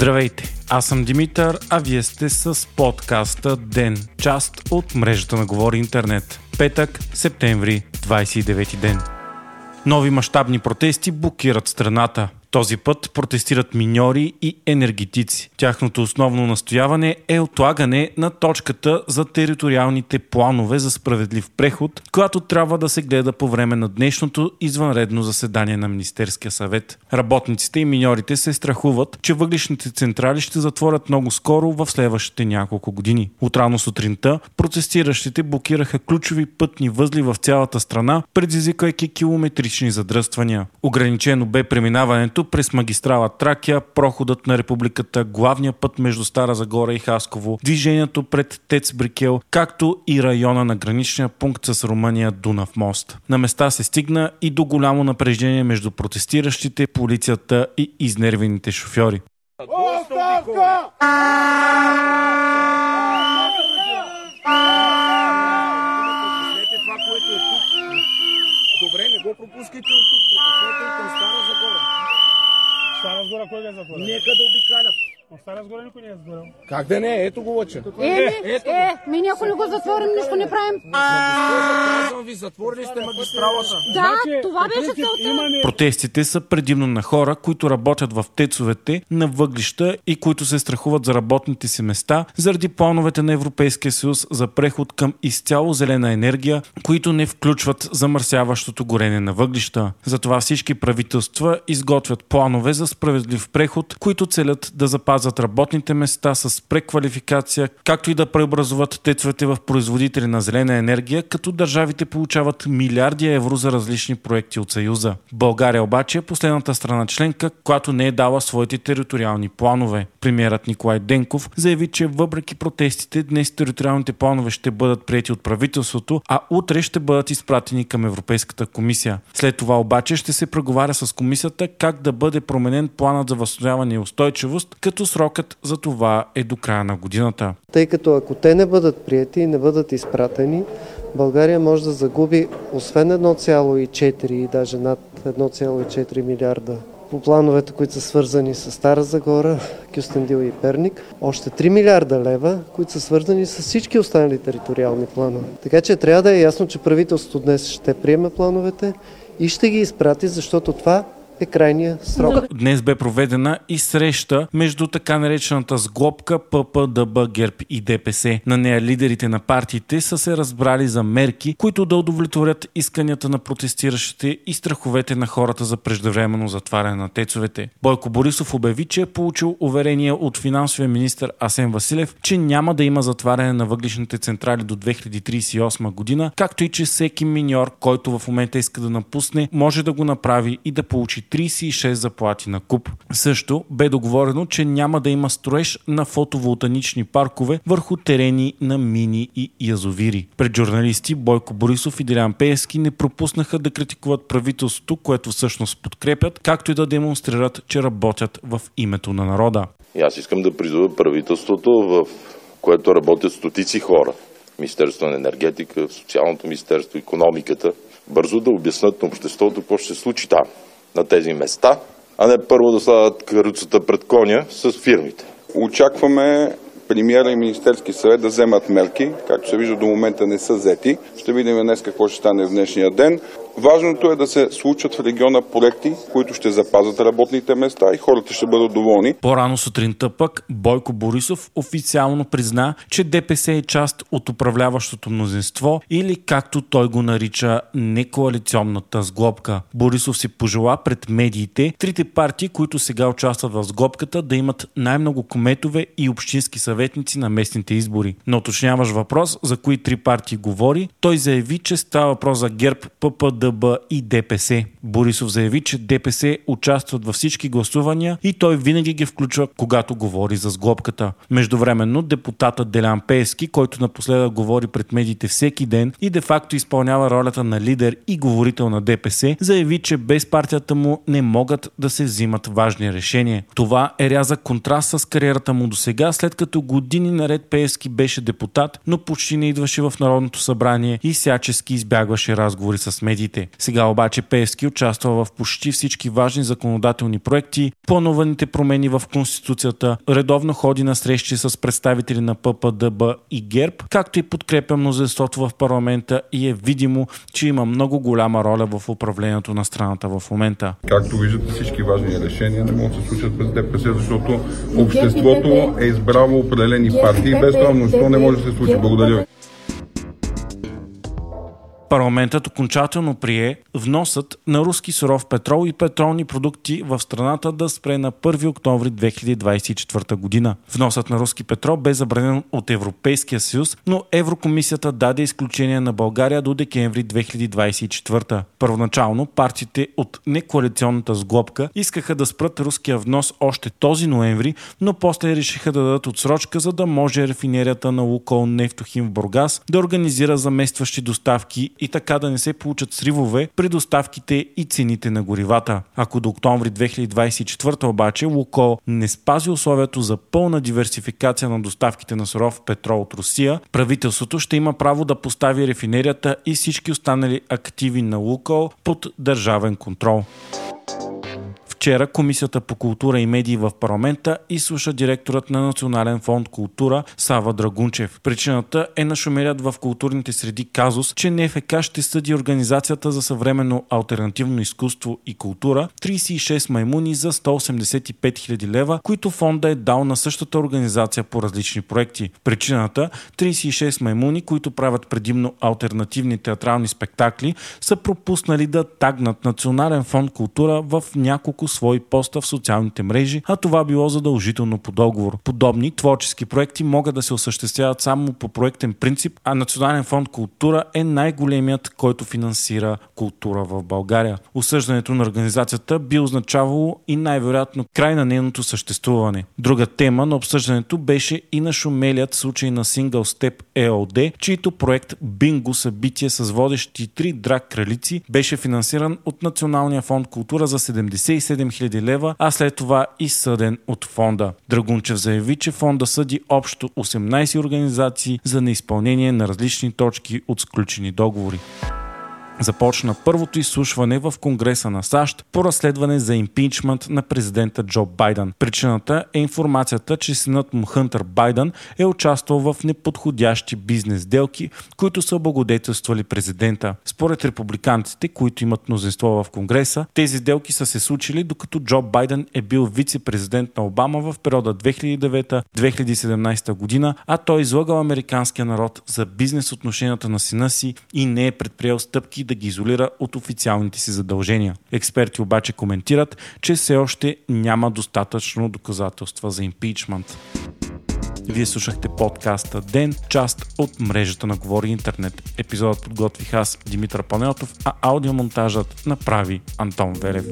Здравейте, аз съм Димитър, а вие сте с подкаста ДЕН, част от мрежата на Говори Интернет. Петък, септември, 29 ден. Нови мащабни протести блокират страната. Този път протестират миньори и енергетици. Тяхното основно настояване е отлагане на точката за териториалните планове за справедлив преход, която трябва да се гледа по време на днешното извънредно заседание на Министерския съвет. Работниците и миньорите се страхуват, че въглишните централи ще затворят много скоро в следващите няколко години. От рано сутринта протестиращите блокираха ключови пътни възли в цялата страна, предизвикайки километрични задръствания. Ограничено бе преминаването преминаването през магистрала Тракия, проходът на републиката, главния път между Стара Загора и Хасково, движението пред Тец Брикел, както и района на граничния пункт с Румъния Дунав мост. На места се стигна и до голямо напрежение между протестиращите, полицията и изнервените шофьори. Оставка! Добре, не го пропускайте от тук. Пропуснете и към Стара Загора. Стара Загора кой е затворен? Нека да Стара Загора никой не е затворил. Как да не? Ето го лъча. Е, е, е, ми ако не го затворим, нищо не правим. Казвам ви, затворили сте магистралата. Да, Значи, това по беше целта. Протестите са предимно на хора, които работят в тецовете на въглища и които се страхуват за работните си места заради плановете на Европейския съюз за преход към изцяло зелена енергия, които не включват замърсяващото горене на въглища. Затова всички правителства изготвят планове за справедлив преход, които целят да запазят работните места с преквалификация, както и да преобразуват тецовете в производители на зелена енергия, като държавите получават милиарди евро за различни проекти от Съюза. България обаче е последната страна членка, която не е дала своите териториални планове. Премьерът Николай Денков заяви, че въпреки протестите, днес териториалните планове ще бъдат прияти от правителството, а утре ще бъдат изпратени към Европейската комисия. След това обаче ще се преговаря с комисията как да бъде променен планът за възстановяване и устойчивост, като срокът за това е до края на годината. Тъй като ако те не бъдат прияти и не бъдат изпратени, България може да загуби освен 1,4 и даже над 1,4 милиарда по плановете, които са свързани с Стара Загора, Кюстендил и Перник, още 3 милиарда лева, които са свързани с всички останали териториални планове. Така че трябва да е ясно, че правителството днес ще приеме плановете и ще ги изпрати, защото това е крайния срок. Днес бе проведена и среща между така наречената сглобка ППДБ ГЕРБ и ДПС. На нея лидерите на партиите са се разбрали за мерки, които да удовлетворят исканията на протестиращите и страховете на хората за преждевременно затваряне на тецовете. Бойко Борисов обяви, че е получил уверение от финансовия министр Асен Василев, че няма да има затваряне на въглишните централи до 2038 година, както и че всеки миньор, който в момента иска да напусне, може да го направи и да получи 36 заплати на куп. Също бе договорено, че няма да има строеж на фотоволтанични паркове върху терени на мини и язовири. Пред журналисти Бойко Борисов и Делян Пеевски не пропуснаха да критикуват правителството, което всъщност подкрепят, както и да демонстрират, че работят в името на народа. И аз искам да призова правителството, в което работят стотици хора, Министерството на енергетика, Социалното министерство, економиката, бързо да обяснат на обществото какво ще се случи там на тези места, а не първо да слагат каруцата пред коня с фирмите. Очакваме премиера и Министерски съвет да вземат мерки. Както се вижда, до момента не са взети. Ще видим днес какво ще стане в днешния ден. Важното е да се случат в региона проекти, които ще запазят работните места и хората ще бъдат доволни. По-рано сутринта пък Бойко Борисов официално призна, че ДПС е част от управляващото мнозинство или както той го нарича некоалиционната сглобка. Борисов си пожела пред медиите трите партии, които сега участват в сглобката, да имат най-много кометове и общински съветници на местните избори. На уточняваш въпрос за кои три партии говори, той заяви, че става въпрос за ГЕРБ, ППДБ и ДПС. Борисов заяви, че ДПС участват във всички гласувания и той винаги ги включва, когато говори за сглобката. Междувременно депутатът Делян Пески, който напоследък говори пред медиите всеки ден и де-факто изпълнява ролята на лидер и говорител на ДПС, заяви, че без партията му не могат да се взимат важни решения. Това е рязък контраст с кариерата му до сега, след като години наред Пески беше депутат, но почти не идваше в Народното събрание и всячески избягваше разговори с медиите партиите. Сега обаче Певски участва в почти всички важни законодателни проекти, плануваните промени в Конституцията, редовно ходи на срещи с представители на ППДБ и ГЕРБ, както и подкрепя мнозинството в парламента и е видимо, че има много голяма роля в управлението на страната в момента. Както виждате, всички важни решения не могат да се случат през ДПС, защото обществото е избрало определени партии без това мнозинство не може да се случи. Благодаря ви. Парламентът окончателно прие вносът на руски суров петрол и петролни продукти в страната да спре на 1 октомври 2024 година. Вносът на руски петрол бе забранен от Европейския съюз, но Еврокомисията даде изключение на България до декември 2024. Първоначално партиите от некоалиционната сглобка искаха да спрат руския внос още този ноември, но после решиха да дадат отсрочка, за да може рафинерията на Лукол Нефтохим в Бургас да организира заместващи доставки и така да не се получат сривове при доставките и цените на горивата. Ако до октомври 2024 обаче Лукол не спази условието за пълна диверсификация на доставките на суров петрол от Русия, правителството ще има право да постави рефинерията и всички останали активи на Лукол под държавен контрол. Вчера Комисията по култура и медии в парламента изслуша директорът на Национален фонд култура Сава Драгунчев. Причината е нашумелят в културните среди казус, че НФК ще съди Организацията за съвременно альтернативно изкуство и култура 36 маймуни за 185 000 лева, които фонда е дал на същата организация по различни проекти. Причината 36 маймуни, които правят предимно альтернативни театрални спектакли, са пропуснали да тагнат Национален фонд култура в няколко свои поста в социалните мрежи, а това било задължително по договор. Подобни творчески проекти могат да се осъществяват само по проектен принцип, а Национален фонд култура е най-големият, който финансира култура в България. Осъждането на организацията би означавало и най-вероятно край на нейното съществуване. Друга тема на обсъждането беше и на шумелият случай на Single Step EOD, чието проект Бинго събитие с водещи три драг кралици беше финансиран от Националния фонд култура за 77 7000 лева, а след това и съден от фонда. Драгунчев заяви, че фонда съди общо 18 организации за неизпълнение на различни точки от сключени договори започна първото изслушване в Конгреса на САЩ по разследване за импичмент на президента Джо Байден. Причината е информацията, че синът му Хънтър Байден е участвал в неподходящи бизнес делки, които са облагодетелствали президента. Според републиканците, които имат мнозинство в Конгреса, тези делки са се случили докато Джо Байден е бил вице-президент на Обама в периода 2009-2017 година, а той излагал американския народ за бизнес отношенията на сина си и не е предприел стъпки да ги изолира от официалните си задължения. Експерти обаче коментират, че все още няма достатъчно доказателства за импичмент. Вие слушахте подкаста Ден, част от мрежата на Говори Интернет. Епизодът подготвих аз, Димитър Панелтов, а аудиомонтажът направи Антон Верев.